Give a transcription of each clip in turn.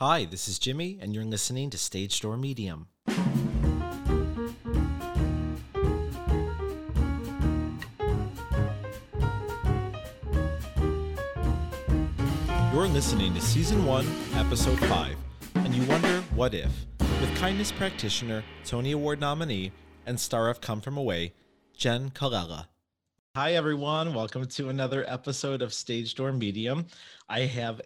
Hi, this is Jimmy, and you're listening to Stage Door Medium. You're listening to Season 1, Episode 5, and you wonder what if, with kindness practitioner, Tony Award nominee, and star of Come From Away, Jenn Colella. Hi, everyone. Welcome to another episode of Stage Door Medium. I have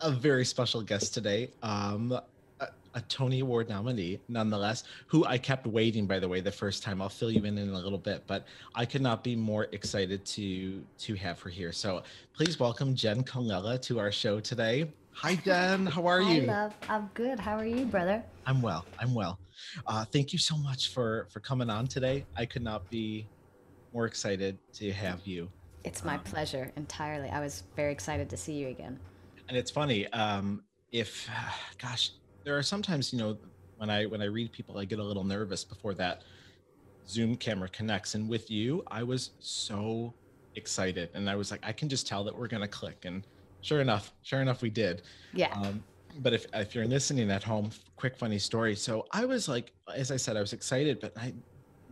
a very special guest today, um, a, a, Tony Award nominee, nonetheless, who I kept waiting. By the way, the first time I'll fill you in in a little bit, but I could not be more excited to to have her here. So please welcome Jenn Colella to our show today. Hi, Jen. How are Hi, you? love. I'm good. How are you, brother? I'm well. I'm well. Uh, thank you so much for for coming on today. I could not be more excited to have you. It's my Um, pleasure entirely. I was very excited to see you again. And it's funny um if gosh there are sometimes you know when i when i read people i get a little nervous before that zoom camera connects. And with you i was so excited. And i was like i can just tell that we're going to click. And sure enough sure enough we did. Yeah. um but if if you're listening at home quick funny story. So i was like as i said i was excited but i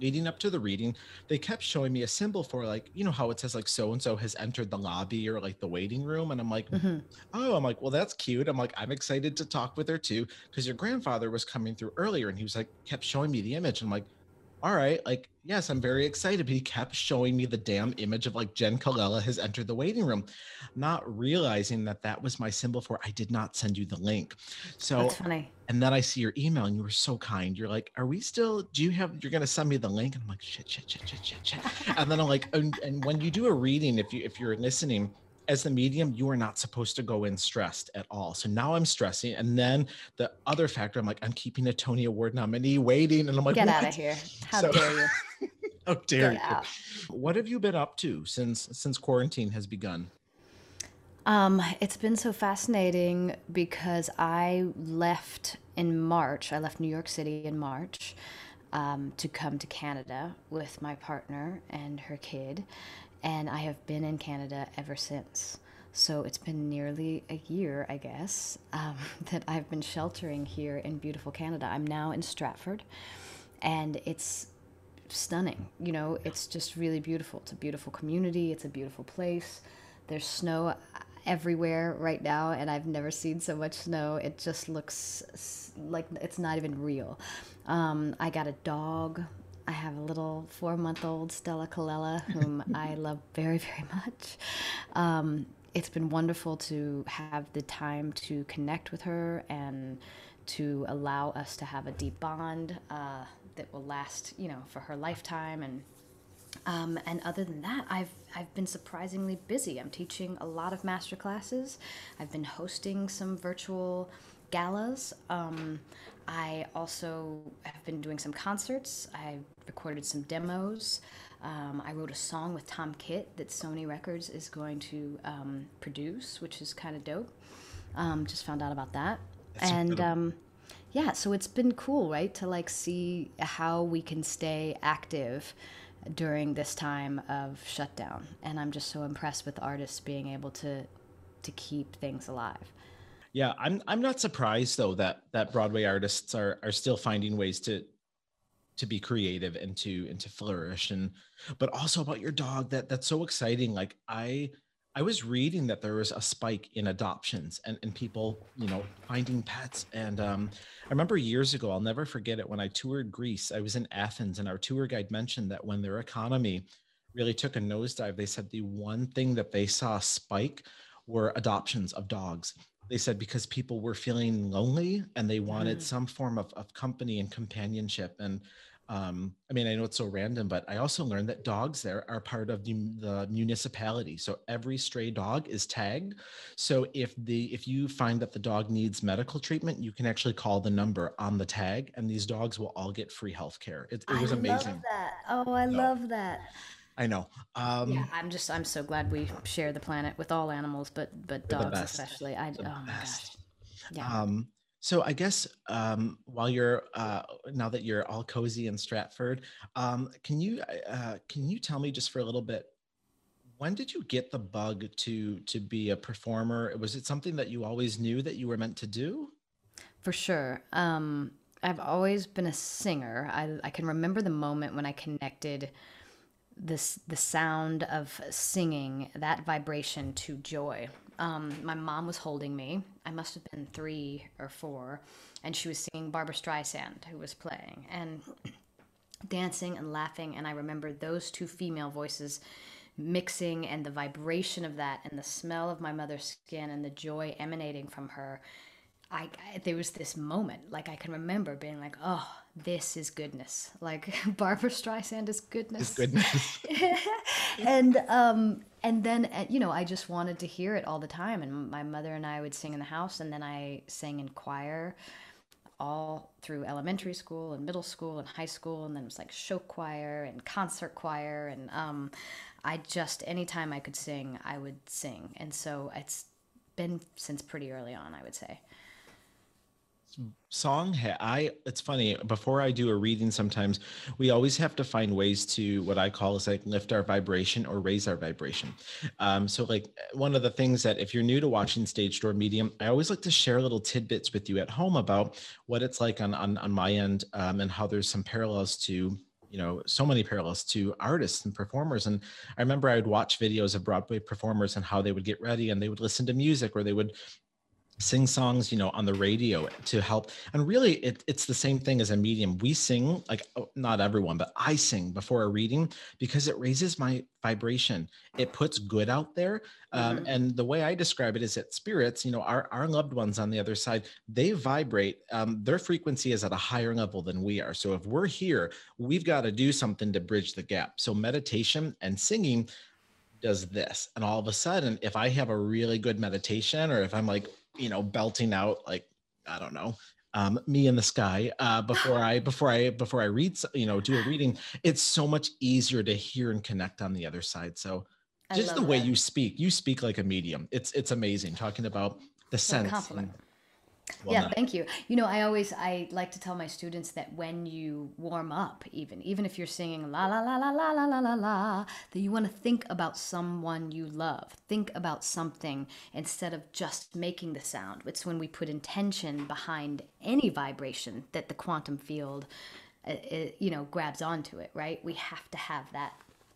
leading up to the reading they kept showing me a symbol for like you know how it says like so and so has entered the lobby or like the waiting room? And i'm like Mhm. oh i'm like well that's cute. I'm like i'm excited to talk with her too. Because your grandfather was coming through earlier and he was like kept showing me the image. I'm like all right like yes i'm very excited but he kept showing me the damn image of like jenn colella has entered the waiting room not realizing that that was my symbol for i did not send you the link so That's funny. and then I see your email and you were so kind. You're like, are we still, do you have, you're going to send me the link? And I'm like, shit, shit, shit, shit, shit, shit. and then I'm like, and, and when you do a reading, if you, if you're listening as the medium, you are not supposed to go in stressed at all. So now I'm stressing. And then the other factor, I'm like, I'm keeping a Tony Award nominee waiting. And I'm like, Get what? out of here. How So- dare you? How dare Get you? out. What have you been up to since, since quarantine has begun? Um, it's been so fascinating because I left in March. I left New York City in March um, to come to Canada with my partner and her kid, and I have been in Canada ever since. So it's been nearly a year, I guess, um, that I've been sheltering here in beautiful Canada. I'm now in Stratford, and it's stunning. You know, it's just really beautiful. It's a beautiful community. It's a beautiful place. There's snow everywhere right now, and I've never seen so much snow. It just looks like it's not even real. Um, I got a dog. I have a little four month old Stella Colella, whom I love very, very much. Um, it's been wonderful to have the time to connect with her and to allow us to have a deep bond uh, that will last, you know, for her lifetime. And um, and other than that, I've I've been surprisingly busy. I'm teaching a lot of master classes. I've been hosting some virtual galas. Um, I also have been doing some concerts. I recorded some demos. Um, I wrote a song with Tom Kitt that Sony Records is going to um, produce, which is kind of dope. Um, just found out about that. That's and um, yeah, so it's been cool, right, to like see how we can stay active during this time of shutdown. And I'm just so impressed with artists being able to to keep things alive. Yeah, I'm I'm not surprised though that that Broadway artists are are still finding ways to to be creative and to and to flourish. And but also about your dog that that's so exciting. Like I I was reading that there was a spike in adoptions and and people, you know, finding pets. And um I remember years ago, I'll never forget it when I toured Greece. I was in Athens and our tour guide mentioned that when their economy really took a nosedive, they said the one thing that they saw spike were adoptions of dogs they said because people were feeling lonely and they wanted Mm. some form of, of company and companionship and um, i mean i know it's so random but i also learned that dogs there are part of the, the municipality so every stray dog is tagged so if the if you find that the dog needs medical treatment you can actually call the number on the tag and these dogs will all get free health care it, it was I amazing love that. Oh, I love that. I know um, yeah, I'm just I'm so glad we share the planet with all animals, but but dogs best. especially. I the oh my gosh. best. Yeah. Um, so I guess um, while you're uh, now that you're all cozy in Stratford, um, can you uh, can you tell me just for a little bit when did you get the bug to to be a performer? Was it something that you always knew that you were meant to do? for sure. Um, I've always been a singer. I, I can remember the moment when I connected this the sound of singing that vibration to joy. Um, my mom was holding me. I must have been three or four, and she was singing barbra Streisand, who was playing and dancing and laughing. And I remember those two female voices mixing, and the vibration of that, and the smell of my mother's skin, and the joy emanating from her I, I, there was this moment like I can remember being like, oh, this is goodness. Like Barbra Streisand is goodness. Is goodness. and um and then uh, you know I just wanted to hear it all the time. And my mother and I would sing in the house, and then I sang in choir all through elementary school and middle school and high school, and then it was like show choir and concert choir, and um, I just anytime I could sing, I would sing, and so it's been since pretty early on, I would say song i it's funny before i do a reading sometimes we always have to find ways to what i call is like lift our vibration or raise our vibration. Um, so like one of the things that if you're new to watching stage door medium i always like to share little tidbits with you at home about what it's like on on, on my end um, and how there's some parallels to you know so many parallels to artists and performers. And i remember i would watch videos of broadway performers and how they would get ready and they would listen to music or they would sing songs you know on the radio to help and really it, it's the same thing as a medium. We sing like oh, not everyone but i sing before a reading because it raises my vibration. It puts good out there um, mm-hmm. and the way i describe it is that spirits you know our, our loved ones on the other side they vibrate um, their frequency is at a higher level than we are. So if we're here we've got to do something to bridge the gap. So meditation and singing does this and all of a sudden if i have a really good meditation or if i'm like you know, belting out like I don't know, um, me in the sky uh, before I before I before I read you know do a reading. It's so much easier to hear and connect on the other side. So just the way that. you speak, you speak like a medium. It's it's amazing talking about the sense. Well, yeah, thank you. You know, I always I like to tell my students that when you warm up, even even if you're singing la la la la la la la la la, that you want to think about someone you love. Think about something instead of just making the sound. It's when we put intention behind any vibration that the quantum field, uh, uh, you know, grabs onto it. Right? We have to have that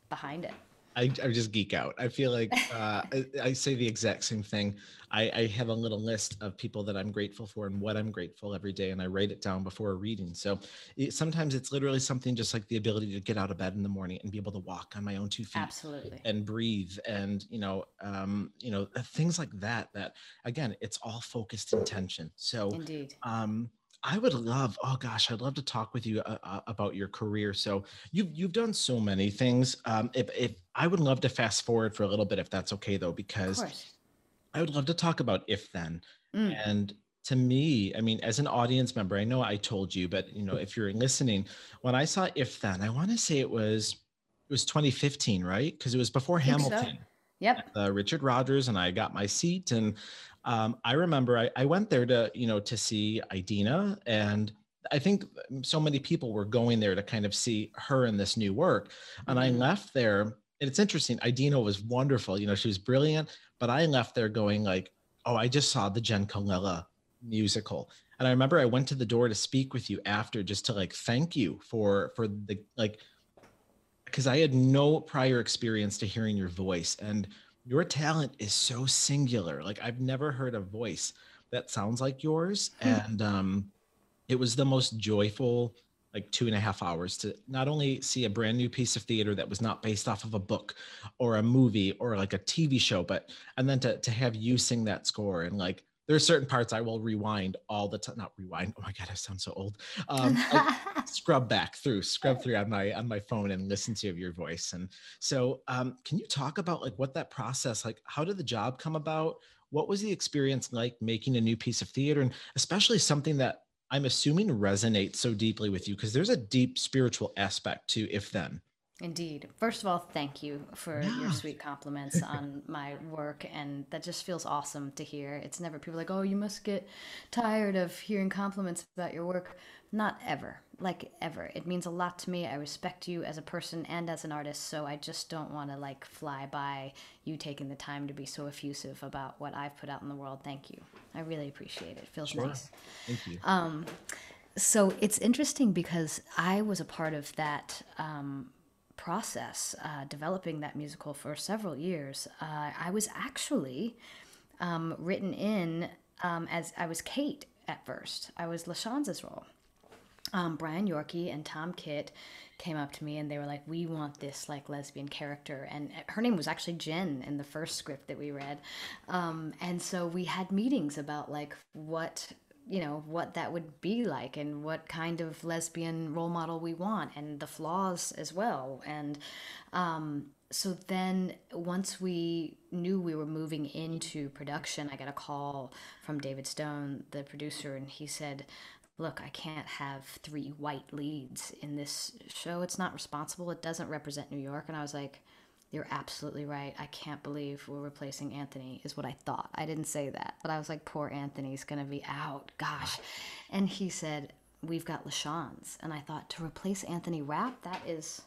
behind it. I, I just geek out. I feel like uh, I, I, say the exact same thing. I, I, have a little list of people that I'm grateful for and what I'm grateful every day, and I write it down before a reading. So it, sometimes it's literally something just like the ability to get out of bed in the morning and be able to walk on my own two feet, absolutely, and breathe, and you know, um, you know, things like that. That again, it's all focused intention. So indeed. Um, I would love, oh gosh, I'd love to talk with you uh, uh, about your career. So you've you've done so many things. Um, if if I would love to fast forward for a little bit, if that's okay though, because I would love to talk about if then. Mm. And to me, I mean, as an audience member, I know I told you, but you know, if you're listening, when I saw if then, I want to say it was it was 2015, right? Because it was before Hamilton. So. Yep. Uh, Richard Rodgers and I got my seat and um, I remember I, I went there to, you know, to see Idina and I think so many people were going there to kind of see her in this new work. And mm-hmm. I left there, and it's interesting. Idina was wonderful. You know, she was brilliant, but I left there going like, oh, I just saw the Jenn Colella musical. And I remember I went to the door to speak with you after just to like thank you for for the like because I had no prior experience to hearing your voice. And your talent is so singular. Like I've never heard a voice that sounds like yours. Hmm. And um, it was the most joyful like two and a half hours to not only see a brand new piece of theater that was not based off of a book or a movie or like a TV show, but and then to to have you sing that score and like there are certain parts I will rewind all the time. Not rewind. Oh my god, I sound so old. Um, scrub back through, scrub through on my on my phone and listen to your voice. And so, um, can you talk about like what that process like? How did the job come about? What was the experience like making a new piece of theater, and especially something that I'm assuming resonates so deeply with you because there's a deep spiritual aspect to If Then. Indeed. First of all, thank you for yeah. your sweet compliments on my work. And that just feels awesome to hear. It's never people like, oh, you must get tired of hearing compliments about your work. Not ever. Like, ever. It means a lot to me. I respect you as a person and as an artist. So I just don't want to, like, fly by you taking the time to be so effusive about what I've put out in the world. Thank you. I really appreciate it. it feels sure. nice. Thank you. Um, so it's interesting because I was a part of that. Um, process uh, developing that musical for several years. Uh, I was actually um, written in um, as I was Kate at first. I was LaChanze's role. Um, Brian Yorkey and Tom Kitt came up to me and they were like, "We want this like lesbian character," and her name was actually Jen in the first script that we read. Um, and so we had meetings about like what you know what that would be like and what kind of lesbian role model we want and the flaws as well. And um, so then once we knew we were moving into production i got a call from david stone the producer and he said look i can't have three white leads in this show. It's not responsible. It doesn't represent new york. And i was like you're absolutely right. I can't believe we're replacing Anthony, is what I thought. I didn't say that, but I was like, poor Anthony's going to be out. Gosh. And he said, We've got LaChanze. And I thought, to replace Anthony Rapp, that is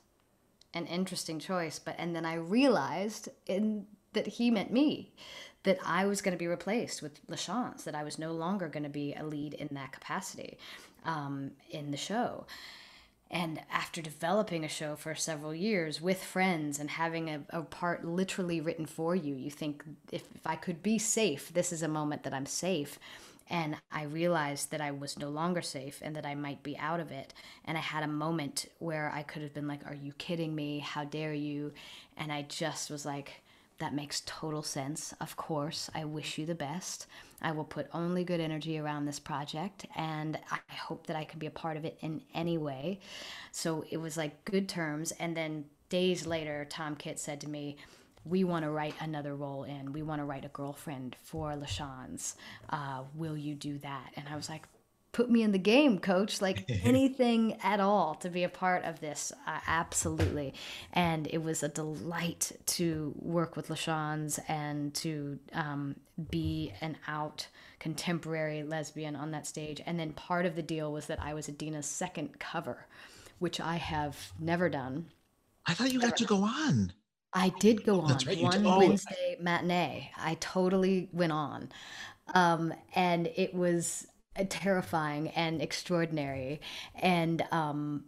an interesting choice. But, and then I realized in, that he meant me, that I was going to be replaced with LaChanze, that I was no longer going to be a lead in that capacity um, in the show. And after developing a show for several years with friends and having a, a part literally written for you, you think, if, if I could be safe, this is a moment that I'm safe. And I realized that I was no longer safe and that I might be out of it. And I had a moment where I could have been like, Are you kidding me? How dare you? And I just was like, that makes total sense. Of course, I wish you the best. I will put only good energy around this project, and I hope that I can be a part of it in any way. So it was like good terms. And then days later, Tom Kitt said to me, we want to write another role in. We want to write a girlfriend for LaChanze. Uh, will you do that? And I was like, put me in the game, coach. Like anything at all to be a part of this. Uh, absolutely. And it was a delight to work with LaChanze and to um, be an out contemporary lesbian on that stage. And then part of the deal was that I was Idina's second cover, which I have never done. I thought you got to go on. I did go on right, one oh. Wednesday matinee. I totally went on. Um, and it was terrifying and extraordinary. And um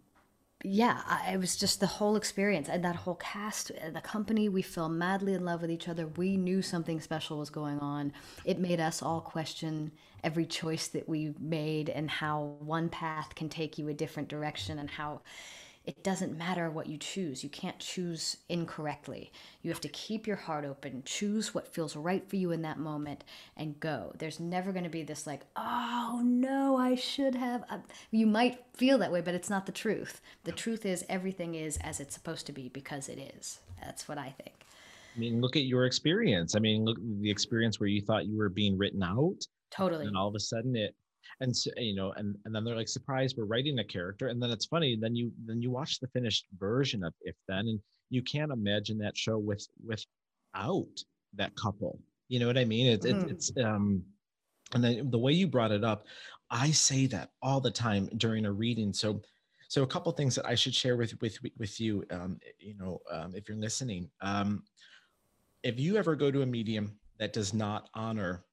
yeah it was just the whole experience and that whole cast uh, the company we fell madly in love with each other. We knew something special was going on. It made us all question every choice that we made and how one path can take you a different direction and how it doesn't matter what you choose. You can't choose incorrectly. You have to keep your heart open, choose what feels right for you in that moment, and go. There's never going to be this, like, oh no, I should have. Uh, you might feel that way, but it's not the truth. The truth is, everything is as it's supposed to be because it is. That's what I think. I mean, look at your experience. I mean, look the experience where you thought you were being written out. Totally. And all of a sudden it and so you know and and then they're like surprised we're writing a character. And then it's funny then you then you watch the finished version of if then and you can't imagine that show with without that couple. You know what i mean? It, mm. it, it's um and then the way you brought it up i say that all the time during a reading. So so a couple things that i should share with with with you um you know um, if you're listening. Um if you ever go to a medium that does not honor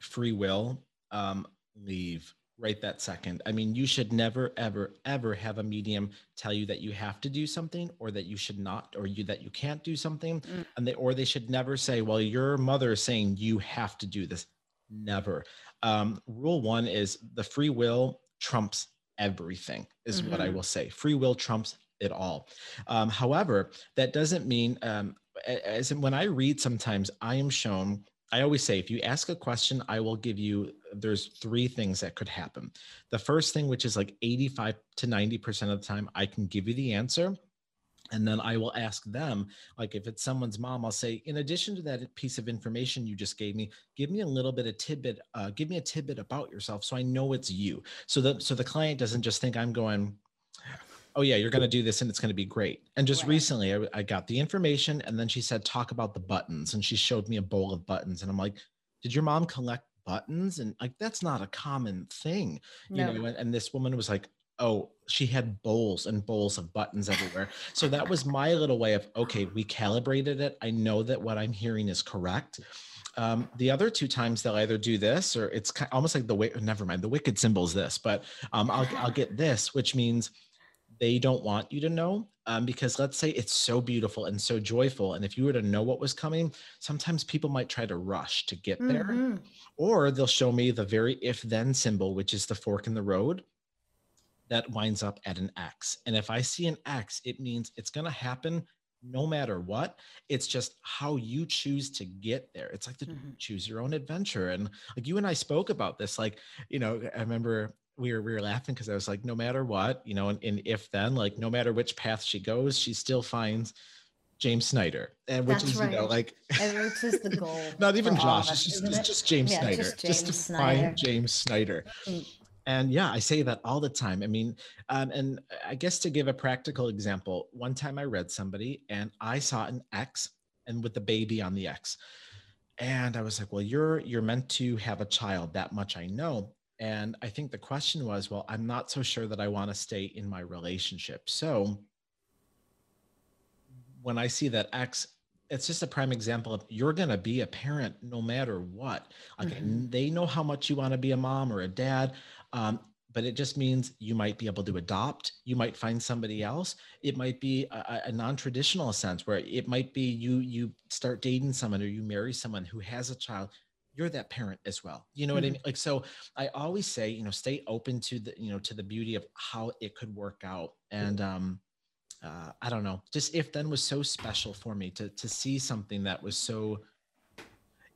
free will um, leave right that second. I mean, you should never, ever, ever have a medium tell you that you have to do something or that you should not, or you that you can't do something. Mm. And they or they should never say, Well, your mother is saying you have to do this. Never. Um, rule one is the free will trumps everything, is mm-hmm. what I mm-hmm. will say. Free will trumps it all. Um, however, that doesn't mean um, as when I read sometimes I am shown I always say if you ask a question, I will give you there's three things that could happen. The first thing, which is like 85 to 90% of the time, I can give you the answer. And then I will ask them, like if it's someone's mom, I'll say, in addition to that piece of information you just gave me, give me a little bit of tidbit, uh, give me a tidbit about yourself so I know it's you. So that so the client doesn't just think I'm going, oh yeah, you're going to do this and it's going to be great. And just right. recently I, I got the information and then she said, talk about the buttons. And she showed me a bowl of buttons. And I'm like, did your mom collect buttons? And like, that's not a common thing, you no. know? And, and this woman was like, oh, she had bowls and bowls of buttons everywhere. So that was my little way of, okay, we calibrated it. I know that what I'm hearing is correct. Um, the other two times they'll either do this or it's kind of almost like the way, never mind the wicked symbol is this, but um, I'll, I'll get this, which means they don't want you to know um, because let's say it's so beautiful and so joyful and if you were to know what was coming sometimes people might try to rush to get there mm-hmm. or they'll show me the very if then symbol which is the fork in the road that winds up at an x and if i see an x it means it's going to happen no matter what it's just how you choose to get there it's like the mm-hmm. choose your own adventure and like you and i spoke about this like you know i remember we were we were laughing because I was like, no matter what, you know, and, and, if then, like, no matter which path she goes, she still finds James Snyder, and which That's is right. you know like which is the goal. not even Josh, it's just it's just James yeah, Snyder, just, James just to Snyder. find James Snyder. Mm. And yeah, I say that all the time. I mean, um, and I guess to give a practical example, one time I read somebody and I saw an X and with the baby on the X. And I was like, well, you're you're meant to have a child. That much I know. And I think the question was, well, I'm not so sure that I want to stay in my relationship. So when I see that X, it's just a prime example of you're going to be a parent no matter what. Like mm-hmm. they know how much you want to be a mom or a dad. Um, but it just means you might be able to adopt you might find somebody else it might be a, a, non-traditional sense where it might be you you start dating someone or you marry someone who has a child you're that parent as well you know mm-hmm. what i mm-hmm. mean like so i always say you know stay open to the you know to the beauty of how it could work out and um uh, i don't know just if then was so special for me to to see something that was so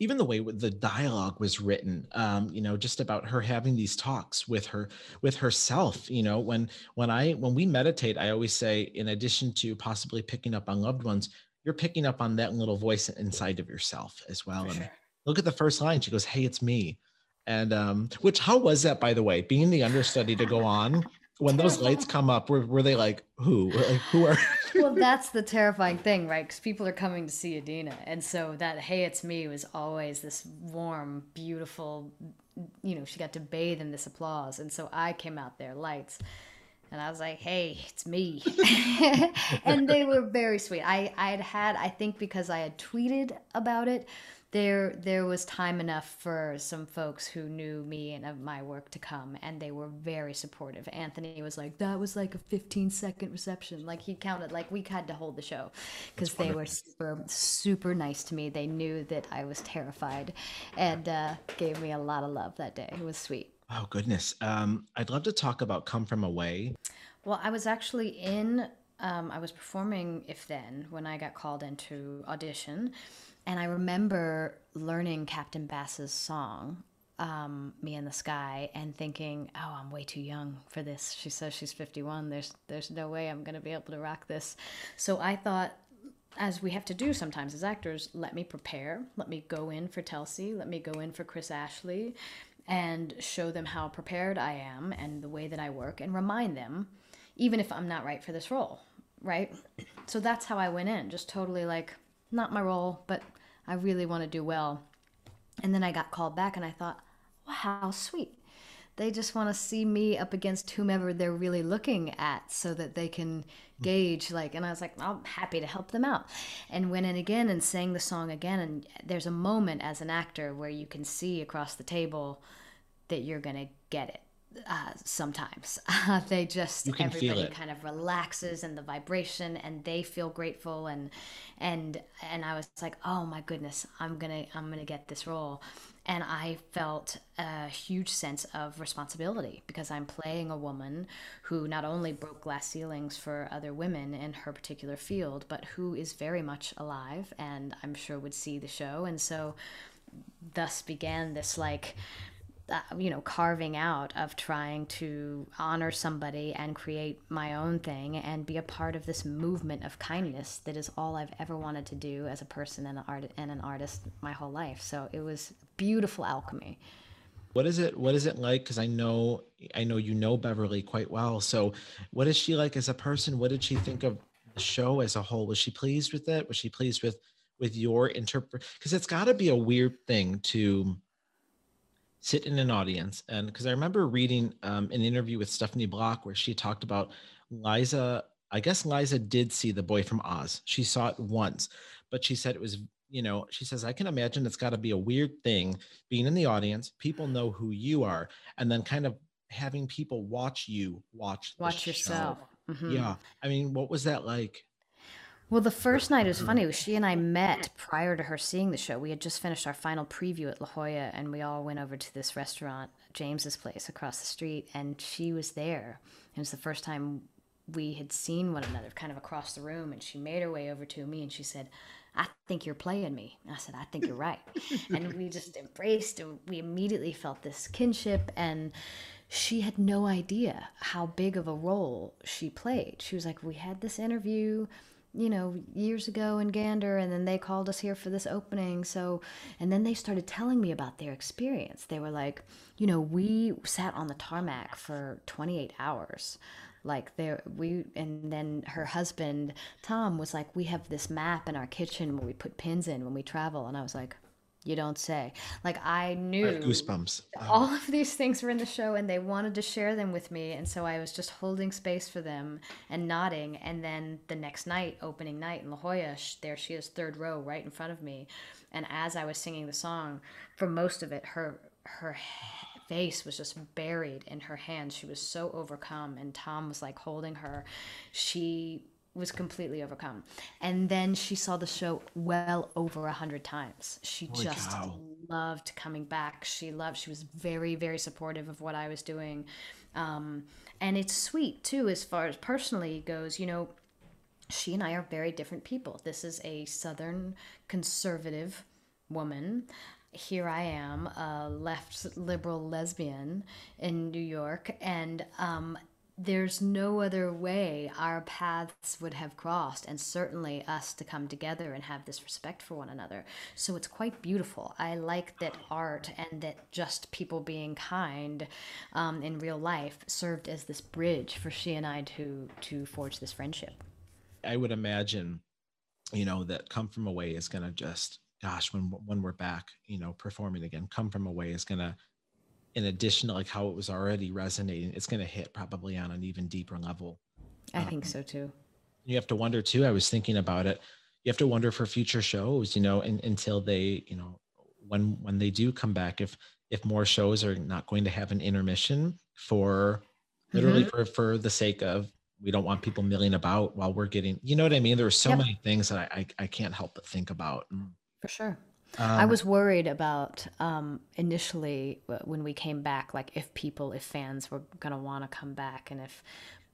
even the way the dialogue was written um, you know just about her having these talks with her with herself you know when when i when we meditate i always say in addition to possibly picking up on loved ones you're picking up on that little voice inside of yourself as well For and sure look at the first line. She goes, Hey, it's me. And um, which how was that by the way, being the understudy to go on when those lights come up, were, were they like, who? Like, who are Well, that's the terrifying thing, right? Because people are coming to see Idina. And so that hey, it's me was always this warm, beautiful, you know, she got to bathe in this applause. And so I came out there, lights. And I was like, hey, it's me. and they were very sweet. I, I had had, I think because I had tweeted about it, there there was time enough for some folks who knew me and of my work to come and they were very supportive. Anthony was like that was like a 15 second reception. Like he counted like we had to hold the show because they were super super nice to me. They knew that i was terrified and uh, gave me a lot of love that day. It was sweet. Oh goodness. Um, i'd love to talk about come from away. Well i was actually in um, i was performing if then when i got called into audition and I remember learning Captain Bass's song, um, "Me in the Sky," and thinking, "Oh, I'm way too young for this." She says she's 51. There's there's no way I'm gonna be able to rock this. So I thought, as we have to do sometimes as actors, let me prepare. Let me go in for Telsey. Let me go in for Chris Ashley, and show them how prepared I am and the way that I work, and remind them, even if I'm not right for this role, right? So that's how I went in, just totally like not my role, but I really want to do well. And then I got called back and I thought, wow, how sweet. They just want to see me up against whomever they're really looking at so that they can gauge like and I was like, I'm happy to help them out. And went in again and sang the song again and there's a moment as an actor where you can see across the table that you're going to get it uh, sometimes. Uh, they just everybody kind of relaxes and the vibration and they feel grateful and and and I was like oh my goodness I'm gonna I'm gonna get this role. And I felt a huge sense of responsibility because I'm playing a woman who not only broke glass ceilings for other women in her particular field but who is very much alive and I'm sure would see the show. And so thus began this like you know carving out of trying to honor somebody and create my own thing and be a part of this movement of kindness that is all I've ever wanted to do as a person and an art and an artist my whole life. So it was beautiful alchemy. what is it what is it like? Because i know i know you know beverley quite well. So what is she like as a person? What did she think of the show as a whole? Was she pleased with it? Was she pleased with with your interpret because it's got to be a weird thing to sit in an audience and because i remember reading um, an interview with stephanie block where she talked about liza i guess liza did see the boy from oz she saw it once but she said it was you know, she says, I can imagine it's got to be a weird thing being in the audience. People know who you are, and then kind of having people watch you watch watch yourself. Mm-hmm. Yeah, I mean, what was that like? Well, the first night was funny. She and I met prior to her seeing the show. We had just finished our final preview at La Jolla, and we all went over to this restaurant, James's place, across the street, and she was there. It was the first time we had seen one another, kind of across the room, and she made her way over to me, and she said, I think you're playing me. And I said, I think you're right. and we just embraced and we immediately felt this kinship. And she had no idea how big of a role she played. She was like, We had this interview, you know, years ago in Gander, and then they called us here for this opening. So, and then they started telling me about their experience. They were like, You know, we sat on the tarmac for 28 hours like there we and then her husband tom was like we have this map in our kitchen where we put pins in when we travel and i was like you don't say like i knew goosebumps uh-huh. all of these things were in the show and they wanted to share them with me and so i was just holding space for them and nodding and then the next night opening night in la jolla there she is third row right in front of me and as i was singing the song for most of it her her face was just buried in her hands. She was so overcome, and Tom was like holding her. She was completely overcome. And then she saw the show well over a hundred times. She Holy just cow. loved coming back. She loved, she was very, very supportive of what I was doing. Um, and it's sweet too, as far as personally goes, you know, she and I are very different people. This is a Southern conservative woman here I am, a left liberal lesbian in New York, and um, there's no other way our paths would have crossed, and certainly us to come together and have this respect for one another. So it's quite beautiful. I like that art and that just people being kind um, in real life served as this bridge for she and I to to forge this friendship. I would imagine, you know, that come from away is going to just gosh, when when we're back, you know, performing again, come from away is gonna, in addition to like how it was already resonating, it's gonna hit probably on an even deeper level. I um, think so too. You have to wonder too. I was thinking about it. You have to wonder for future shows, you know, in, until they, you know, when when they do come back, if if more shows are not going to have an intermission for literally mm-hmm. for for the sake of we don't want people milling about while we're getting you know what i mean there's so yep. many things that I, I, I can't help but think about for sure. Um, I was worried about um, initially when we came back, like if people, if fans were going to want to come back, and if,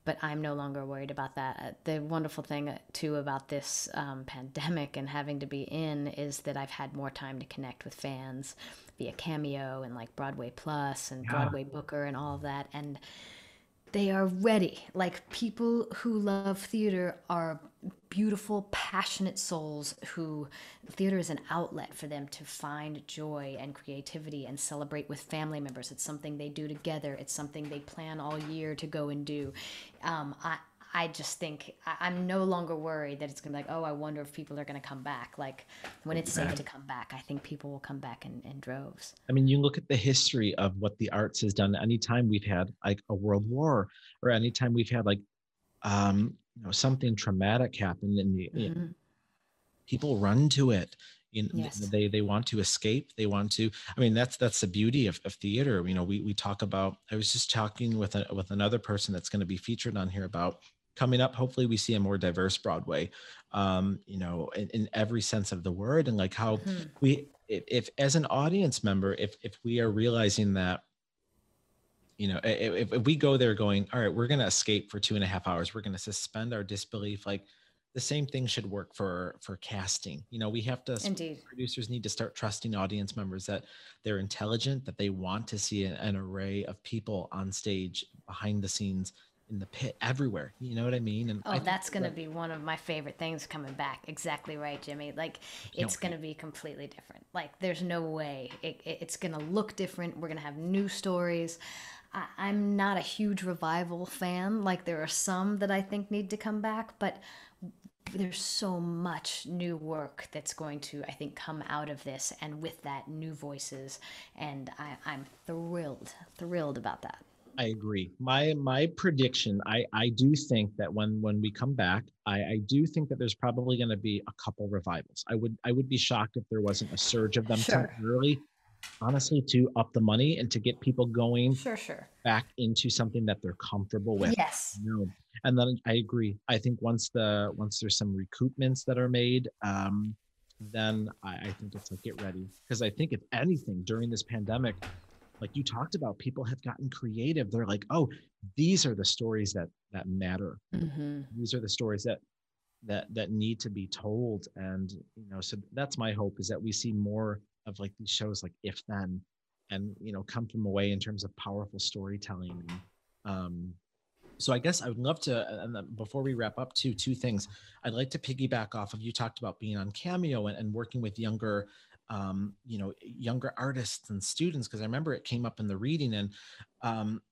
but I'm no longer worried about that. Uh, the wonderful thing uh, too about this um, pandemic and having to be in is that I've had more time to connect with fans via Cameo and like Broadway Plus and yeah. Broadway Booker and all of that, and they are ready. Like people who love theater are beautiful, passionate souls who theater is an outlet for them to find joy and creativity and celebrate with family members. It's something they do together. It's something they plan all year to go and do. Um, I, I just think I, am no longer worried that it's gonna be like, oh, I wonder if people are gonna come back. Like when it's safe to come back, I think people will come back in, in droves. I mean, you look at the history of what the arts has done. Anytime we've had like a world war, or anytime we've had like, um, you know, something traumatic happen, and the, mm-hmm. know, people run to it. You know, yes. they they want to escape. They want to. I mean, that's that's the beauty of, of theater. You know, we we talk about. I was just talking with a, with another person that's going to be featured on here about coming up hopefully we see a more diverse broadway um you know in, in every sense of the word and like how mm-hmm. we if, if, as an audience member if if we are realizing that you know if, if we go there going all right we're going to escape for two and a half hours we're going to suspend our disbelief like the same thing should work for for casting you know we have to Indeed. producers need to start trusting audience members that they're intelligent that they want to see an, an array of people on stage behind the scenes in the pit everywhere. You know what I mean? And oh, that's going to be one of my favorite things coming back. Exactly right, Jimmy. Like it's going to be completely different. Like there's no way it, it, it's going to look different. We're going to have new stories. I, I'm not a huge revival fan. Like there are some that I think need to come back, but there's so much new work that's going to i think come out of this and with that new voices and I, i'm thrilled thrilled about that I agree. My my prediction, I I do think that when when we come back, I I do think that there's probably going to be a couple revivals. I would I would be shocked if there wasn't a surge of them sure. temporarily. Honestly, to up the money and to get people going sure, sure. back into something that they're comfortable with. Yes. You know? And then I agree. I think once the once there's some recoupments that are made, um, then I, I think it's like get ready because I think if anything during this pandemic, like you talked about people have gotten creative. They're like oh these are the stories that that matter. Mm-hmm. these are the stories that that that need to be told. And you know so that's my hope is that we see more of like these shows like if then and you know come from away in terms of powerful storytelling. Um so i guess i would love to and before we wrap up two two things. I'd like to piggyback off of you talked about being on cameo and, and working with younger um, you know younger artists and students because I remember it came up in the reading and um,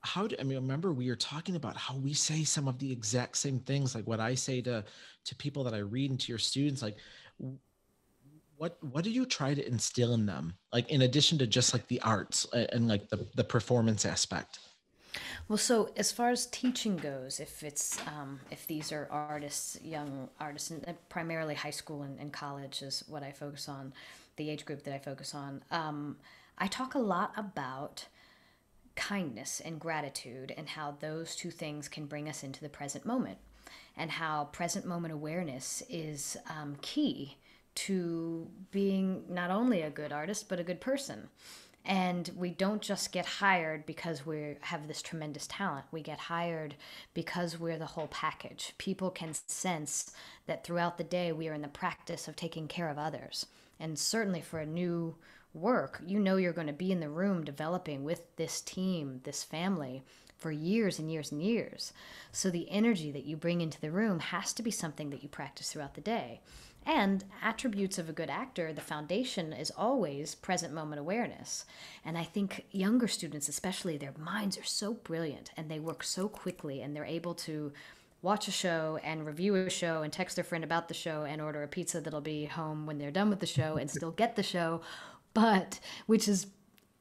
how do I mean remember we were talking about how we say some of the exact same things like what I say to to people that I read and to your students like what what do you try to instill in them? Like in addition to just like the arts and, and like the the performance aspect well, so as far as teaching goes, if it's um, if these are artists, young artists, and primarily high school and, and, college is what I focus on, the age group that I focus on. Um, I talk a lot about kindness and gratitude and how those two things can bring us into the present moment, and how present moment awareness is um, key to being not only a good artist but a good person. And we don't just get hired because we have this tremendous talent. We get hired because we're the whole package. People can sense that throughout the day we are in the practice of taking care of others. And certainly for a new work, you know you're going to be in the room developing with this team, this family for years and years and years. So the energy that you bring into the room has to be something that you practice throughout the day. And attributes of a good actor, the foundation is always present moment awareness. And I think younger students, especially, their minds are so brilliant and they work so quickly and they're able to watch a show and review a show and text their friend about the show and order a pizza that'll be home when they're done with the show and still get the show, but which is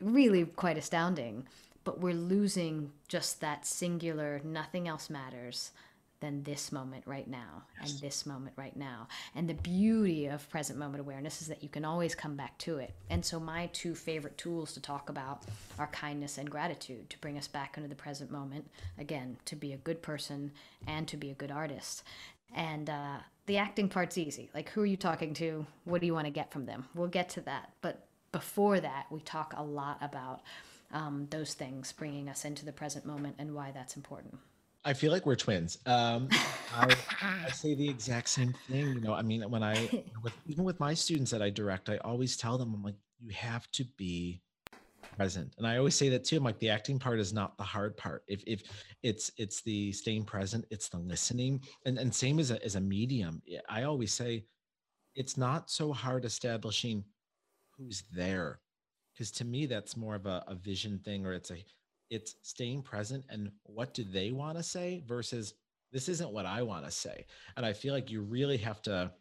really quite astounding. But we're losing just that singular, nothing else matters than this moment right now yes. and this moment right now. And the beauty of present moment awareness is that you can always come back to it. And so, my two favorite tools to talk about are kindness and gratitude to bring us back into the present moment, again, to be a good person and to be a good artist. And uh, the acting part's easy. Like, who are you talking to? What do you want to get from them? We'll get to that. But before that, we talk a lot about um, those things bringing us into the present moment and why that's important. I feel like we're twins. Um, I, I, say the exact same thing. You know, I mean, when I, with, even with my students that I direct, I always tell them, I'm like, you have to be present. And I always say that too. I'm like, the acting part is not the hard part. If, if it's, it's the staying present, it's the listening. And, and same as a, as a medium, I always say it's not so hard establishing who's there. Cause to me, that's more of a, a vision thing, or it's a, it's staying present and what do they want to say versus this isn't what I want to say. And I feel like you really have to,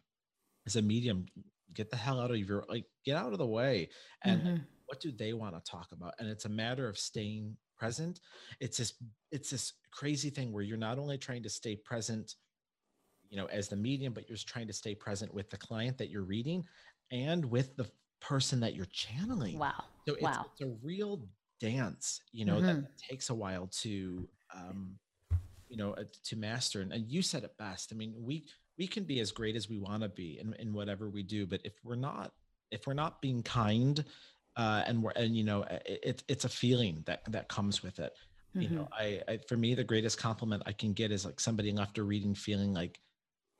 as a medium, get the hell out of your like get out of the way and mm-hmm. what do they want to talk about? And it's a matter of staying present. It's this it's this crazy thing where you're not only trying to stay present, you know, as the medium, but you're just trying to stay present with the client that you're reading and with the person that you're channeling. Wow. So it's, wow. it's a real dance you know mm-hmm. that takes a while to um you know uh, to master and, and you said it best i mean we we can be as great as we want to be in, in whatever we do but if we're not if we're not being kind uh and we're and you know it, it's a feeling that that comes with it mm-hmm. you know mm-hmm. I, I for me the greatest compliment i can get is like somebody after reading feeling like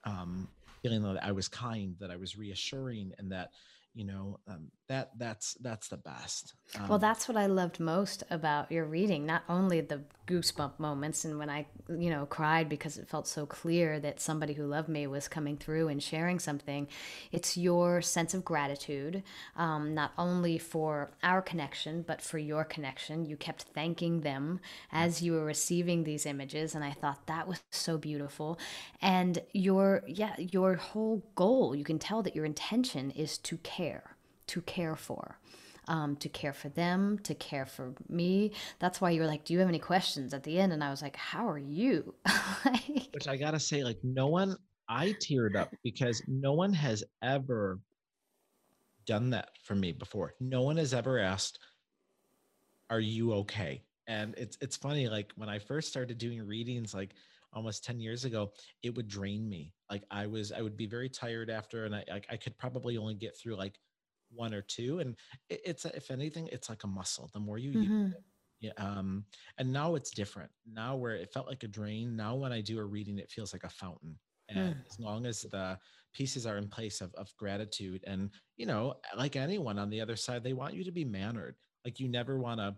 um feeling that i was kind that i was reassuring and that you know um, that that's that's the best. Um, well that's what i loved most about your reading not only the goosebump moments and when i you know cried because it felt so clear that somebody who loved me was coming through and sharing something it's your sense of gratitude um, not only for our connection but for your connection. You kept thanking them as you were receiving these images and i thought that was so beautiful. And your yeah your whole goal you can tell that your intention is to care to care for. Um, to care for them, to care for me. That's why you were like, "Do you have any questions?" at the end, and I was like, "How are you?" like, Which I gotta say, like, no one. I teared up because no one has ever done that for me before. No one has ever asked, "Are you okay?" And it's it's funny. Like when I first started doing readings, like almost 10 years ago it would drain me like i was i would be very tired after and i i, I could probably only get through like one or two and it, it's if anything it's like a muscle the more you mm-hmm. use it yeah um and now it's different now where it felt like a drain now when i do a reading it feels like a fountain and mm. as long as the pieces are in place of, of gratitude and you know like anyone on the other side they want you to be mannered like you never want to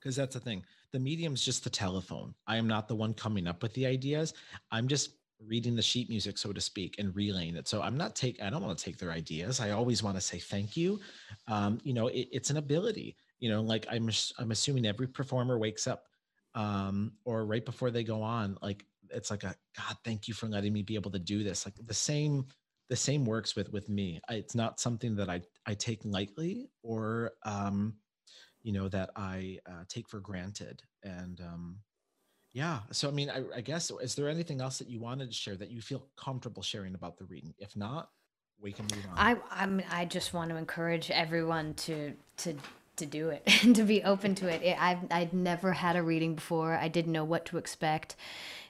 because that's the thing the medium's just the telephone i am not the one coming up with the ideas i'm just reading the sheet music, so to speak, and relaying it. So I'm not take I don't want to take their ideas. I always want to say thank you. Um, you know, it, it's an ability. You know, like I'm I'm assuming every performer wakes up um, or right before they go on, like it's like a God, thank you for letting me be able to do this. Like the same the same works with with me. I, it's not something that I I take lightly or um, you know that I uh, take for granted. And um, yeah. So, I mean, I, I, guess, is there anything else that you wanted to share that you feel comfortable sharing about the reading? If not, we can move on. I, I mean, I just want to encourage everyone to, to, to do it and to be open to it. it. I've, I'd never had a reading before. I didn't know what to expect.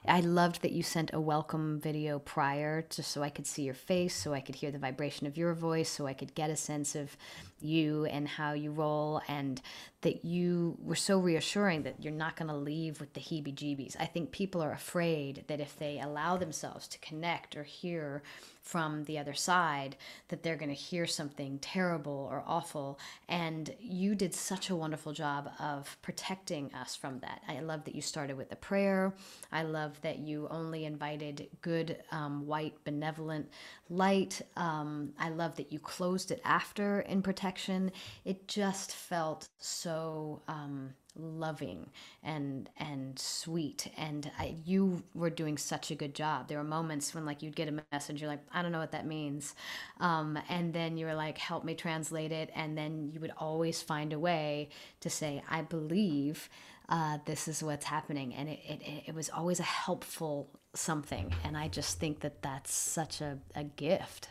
I loved that you sent a welcome video prior just so I could see your face, so I could hear the vibration of your voice, so I could get a sense of you and how you roll, and that you were so reassuring that you're not going to leave with the heebie jeebies. I think people are afraid that if they allow themselves to connect or hear from the other side that they're going to hear something terrible or awful. And you did such a wonderful job of protecting us from that. I love that you started with a prayer. I love that you only invited good, um, white, benevolent light. Um, I love that you closed it after in protection. It just felt so. Um, loving and and sweet and I, you were doing such a good job there were moments when like you'd get a message you're like i don't know what that means um, and then you were like help me translate it and then you would always find a way to say i believe uh, this is what's happening and it, it, it was always a helpful something and i just think that that's such a, a gift.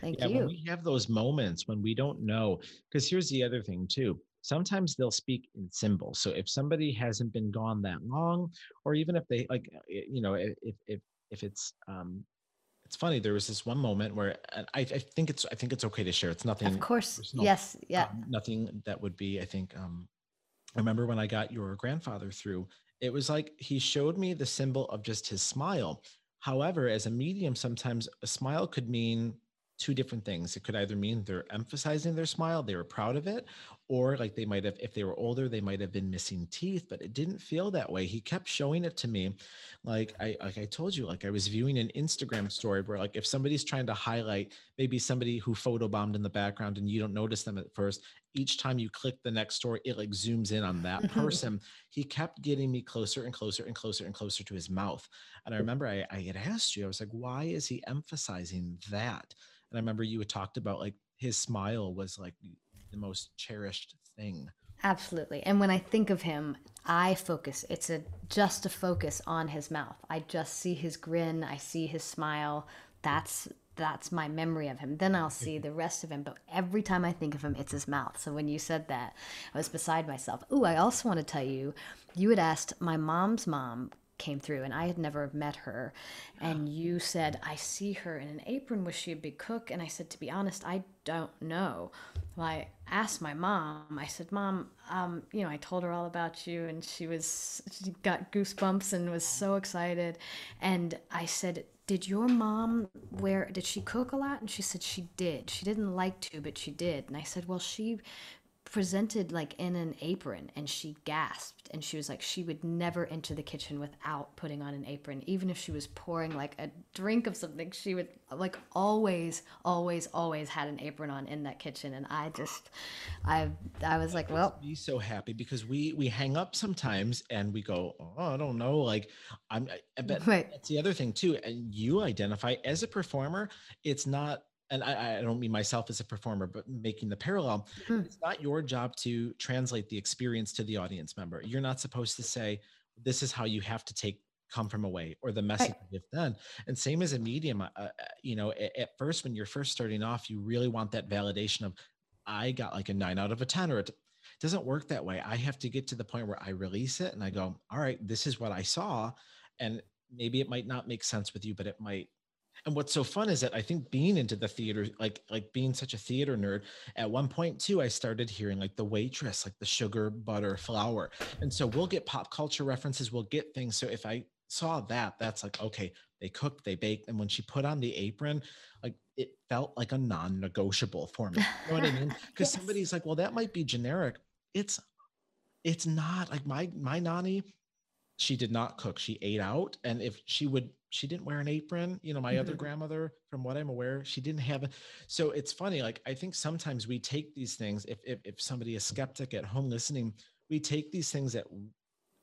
Thank yeah, you. When we have those moments when we don't know, because here's the other thing too sometimes they'll speak in symbols. So if somebody hasn't been gone that long or even if they like eh, you know if if if it's um it's funny there was this one moment where I, I think it's i think it's okay to share. It's nothing of course. personal, yes. Yeah. Um, nothing that would be i think um i remember when i got your grandfather through it was like he showed me the symbol of just his smile however as a medium sometimes a smile could mean two different things. It could either mean they're emphasizing their smile, they were proud of it, or like they might have, if they were older, they might have been missing teeth, but it didn't feel that way. He kept showing it to me. Like I like I told you, like I was viewing an Instagram story where like if somebody's trying to highlight maybe somebody who photobombed in the background and you don't notice them at first, each time you click the next story, it like zooms in on that person. he kept getting me closer and closer and closer and closer to his mouth. And I remember I, I had asked you, I was like, why is he emphasizing that? And I remember you had talked about like his smile was like the most cherished thing. Absolutely. And when I think of him, I focus. It's a just a focus on his mouth. I just see his grin, I see his smile. That's that's my memory of him. Then I'll see the rest of him. But every time I think of him, it's his mouth. So when you said that, I was beside myself. Ooh, I also want to tell you, you had asked my mom's mom came through and I had never met her. And you said, I see her in an apron. Was she a big cook? And I said, to be honest, I don't know. Well, I asked my mom, I said, Mom, um, you know, I told her all about you and she was, she got goosebumps and was so excited. And I said, did your mom wear did she cook a lot and she said she did she didn't like to but she did and i said well she presented like in an apron and she gasped and she was like she would never enter the kitchen without putting on an apron even if she was pouring like a drink of something she would like always always always had an apron on in that kitchen and i just i i was like well be so happy because we we hang up sometimes and we go oh i don't know like i'm i bet right. that's the other thing too and you identify as a performer it's not and I, I, don't mean myself as a performer, but making the parallel, mm-hmm. it's not your job to translate the experience to the audience member. You're not supposed to say, this is how you have to take come from away or the message right. you've done. And same as a medium, uh, uh, you know, at, at, first, when you're first starting off, you really want that validation of, I got like a nine out of a 10 or it doesn't work that way. I have to get to the point where I release it and I go, all right, this is what I saw. And maybe it might not make sense with you, but it might and what's so fun is that I think being into the theater, like like being such a theater nerd, at one point too, I started hearing like the waitress, like the sugar, butter, flour. And so we'll get pop culture references, we'll get things. So if I saw that, that's like, okay, they cooked, they baked. And when she put on the apron, like it felt like a non-negotiable for me. You know what I mean? Because yes. somebody's like, well, that might be generic. It's it's not like my my nanny she did not cook she ate out and if she would she didn't wear an apron you know my mm-hmm. other grandmother from what i'm aware she didn't have a so it's funny like i think sometimes we take these things if if, if somebody is skeptic at home listening we take these things that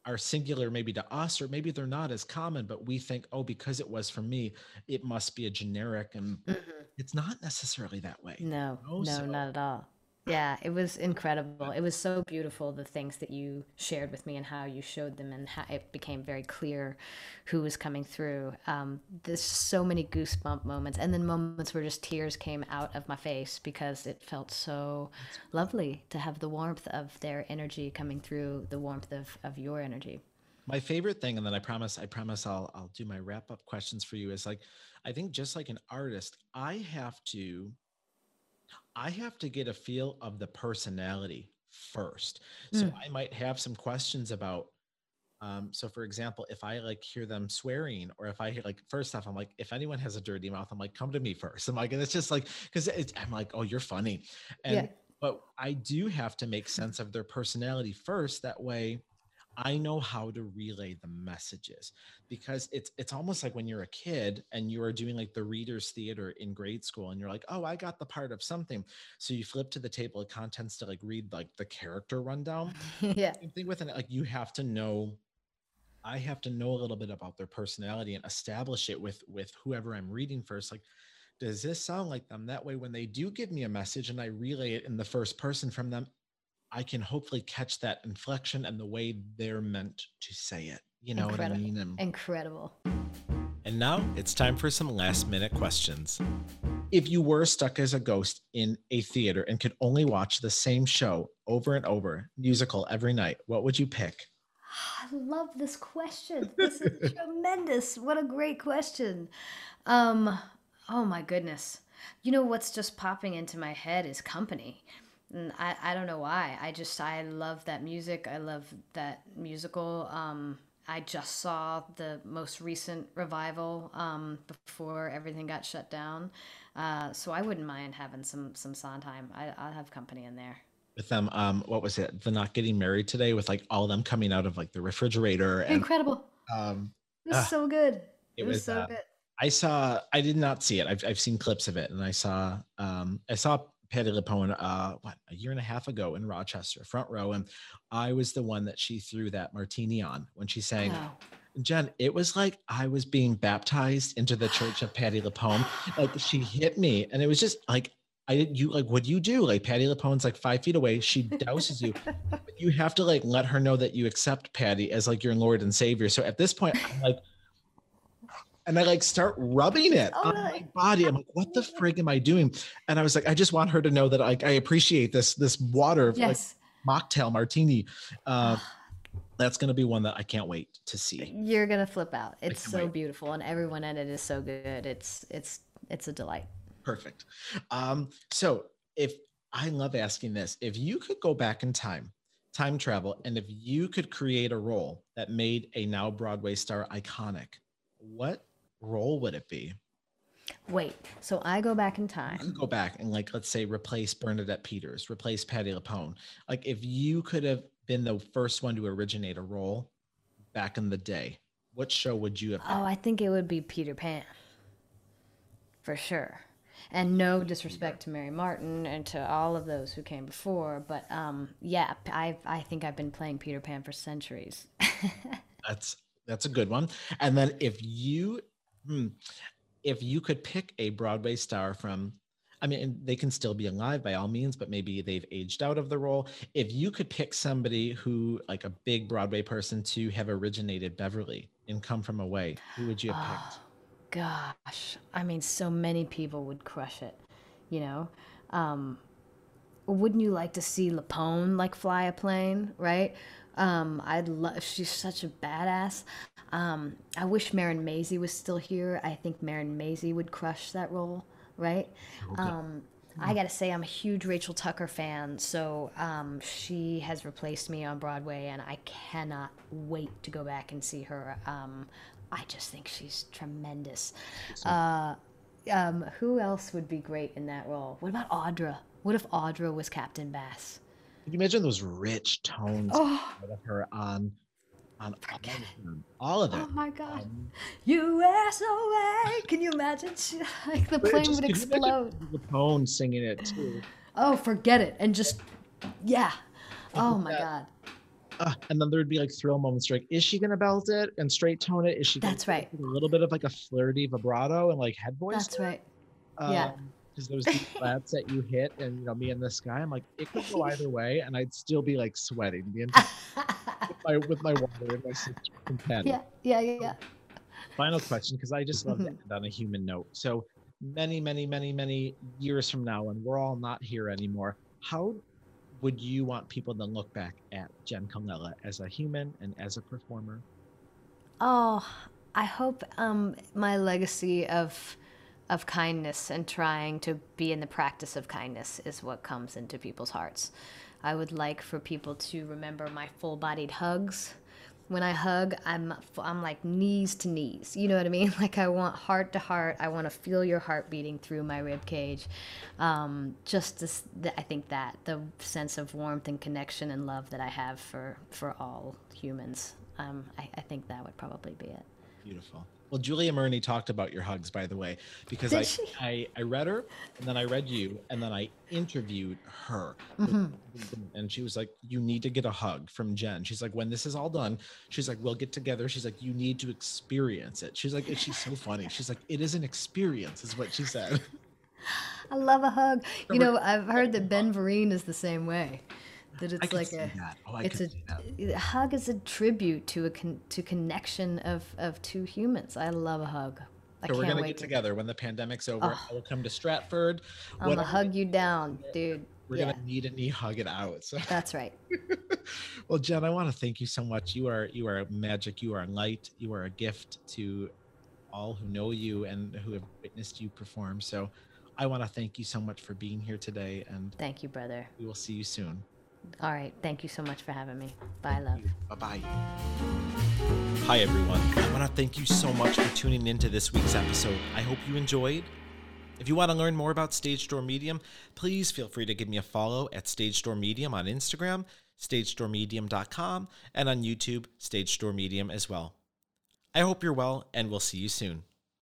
are singular maybe to us or maybe they're not as common but we think oh because it was for me it must be a generic and mm-hmm. it's not necessarily that way no know? no so, not at all yeah, it was incredible. It was so beautiful the things that you shared with me and how you showed them and how it became very clear who was coming through. Um, there's so many goosebump moments and then moments where just tears came out of my face because it felt so lovely to have the warmth of their energy coming through the warmth of, of your energy. My favorite thing, and then I promise, I promise I'll I'll do my wrap up questions for you is like I think just like an artist, I have to I have to get a feel of the personality first. So mm. I might have some questions about um, so for example, if I like hear them swearing, or if I hear like first off, I'm like, if anyone has a dirty mouth, I'm like, come to me first. I'm like, and it's just like because I'm like, oh, you're funny. And yeah. but I do have to make sense of their personality first. That way I know how to relay the messages because it's it's almost like when you're a kid and you are doing like the readers theater in grade school and you're like, "Oh, I got the part of something." So you flip to the table of contents to like read like the character rundown. yeah. Same thing with it like you have to know I have to know a little bit about their personality and establish it with with whoever I'm reading first like does this sound like them that way when they do give me a message and i relay it in the first person from them I can hopefully catch that inflection and the way they're meant to say it. You know Incredible. what I mean? And, Incredible. And now it's time for some last minute questions. If you were stuck as a ghost in a theater and could only watch the same show over and over, musical every night, what would you pick? I love this question. This is tremendous. What a great question. Um, oh my goodness. You know what's just popping into my head is company. And I, I don't know why. I just I love that music. I love that musical. Um, I just saw the most recent revival um, before everything got shut down, uh, so I wouldn't mind having some some Sondheim. I, I'll have company in there. With them, um, what was it? The not getting married today, with like all of them coming out of like the refrigerator. And, Incredible. Um, it was uh, so good. It, it was, was, so uh, good. I saw. I did not see it. I've I've seen clips of it, and I saw. Um, I saw Patti LuPone, uh, what a year and a half ago in Rochester, front row, and I was the one that she threw that martini on when she sang. Oh. Jenn, it was like I was being baptized into the church of Patti LuPone. Like she hit me, and it was just like I didn't. You like what do you do? Like Patti LuPone's like five feet away. She douses you. you have to like let her know that you accept Patti as like your Lord and Savior. So at this point, I'm like and I like start rubbing it oh, on my body. I'm like, what the frig am I doing? And I was like, I just want her to know that I, I appreciate this this water, yes. like mocktail martini. Uh, that's going to be one that I can't wait to see. You're going to flip out. It's so wait. beautiful, and everyone in it is so good. It's it's it's a delight. Perfect. Um, so if I love asking this, if you could go back in time, time travel, and if you could create a role that made a now Broadway star iconic, what role would it be? Wait, so I go back in time. could go back and like let's say replace Bernadette Peters, replace Patti LuPone. Like if you could have been the first one to originate a role back in the day, what show would you have? Oh, I think it would be Peter Pan. For sure. And no disrespect to Mary Martin and to all of those who came before, but um, yeah, I I think I've been playing Peter Pan for centuries. That's that's a good one. And then if you hmm, if you could pick a Broadway star from I mean they can still be alive by all means, but maybe they've aged out of the role. If you could pick somebody who like a big Broadway person to have originated Beverley and come from away, who would you have picked? Gosh, I mean, so many people would crush it, you know. Um, wouldn't you like to see LuPone like fly a plane, right? Um, I'd love. She's such a badass. Um, I wish Marin Mazzie was still here. I think Marin Mazzie would crush that role, right? Um, I gotta say, I'm a huge Rachel Tucker fan, so um, she has replaced me on Broadway, and I cannot wait to go back and see her. Um, I just think she's tremendous. Uh, um, who else would be great in that role? What about Audra? What if Audra was Captain Bass? Can you imagine those rich tones Oh, of her on on all of them? All of oh my God! Um, USOA! Can you imagine? She, like the plane just- would could explode. LuPone singing it too. Oh, forget it, and just yeah. Oh my God! Uh, and then there'd be like thrill moments like is she gonna belt it and straight tone it is she That's right. a little bit of like a flirty vibrato and like head voice That's right. yeah. Because those deep flats that you hit and you know me and this guy i'm like it could go either way and i'd still be like sweating the entire with my with my water and my sister and Patti. yeah, yeah, yeah, yeah. final question because i just love to Mhm. end on a human note so many many many many years from now and we're all not here anymore how would you want people to look back at jenn Colella as a human and as a performer Oh, I hope um, my legacy of of kindness and trying to be in the practice of kindness is what comes into people's hearts. I would like for people to remember my full-bodied hugs. When I hug, I'm I'm like knees to knees. You know what I mean? Like I want heart to heart. I want to feel your heart beating through my rib cage. Um, just this, th- I think that the sense of warmth and connection and love that I have for for all humans. Um, I, I think that would probably be it. Beautiful. Well, Julia Murney talked about your hugs, by the way, because I. I I read her, and then I read you, and then I interviewed her, Mm-hmm. and she was like, "You need to get a hug from Jenn." She's like, "When this is all done, she's like, we'll get together." She's like, "You need to experience it." She's like, she's so funny. She's like, "It is an experience," is what she said. I love a hug. You know, I've heard that Ben Vereen is the same way. That it's like a. Oh, I it's a, a hug is a tribute to a con, to connection of of two humans. I love a hug. I So we're gonna wait get to together when the pandemic's over. Oh. I will come to Stratford. I'm gonna hug you down, dude. We're Yeah, gonna knee to knee hug it out. So that's right. well, Jenn, I want to thank you so much. You are you are magic. You are light. You are a gift to all who know you and who have witnessed you perform. So I want to thank you so much for being here today, and Thank you, brother. we will see you soon. All right. Thank you so much for having me. Bye, love. Bye bye. Hi, everyone. I want to thank you so much for tuning into this week's episode. I hope you enjoyed. If you want to learn more about Stage Door Medium, please feel free to give me a follow at Stage Door Medium on Instagram, stagedoormedium.com, and on YouTube, Stage Door Medium as well. I hope you're well, and we'll see you soon.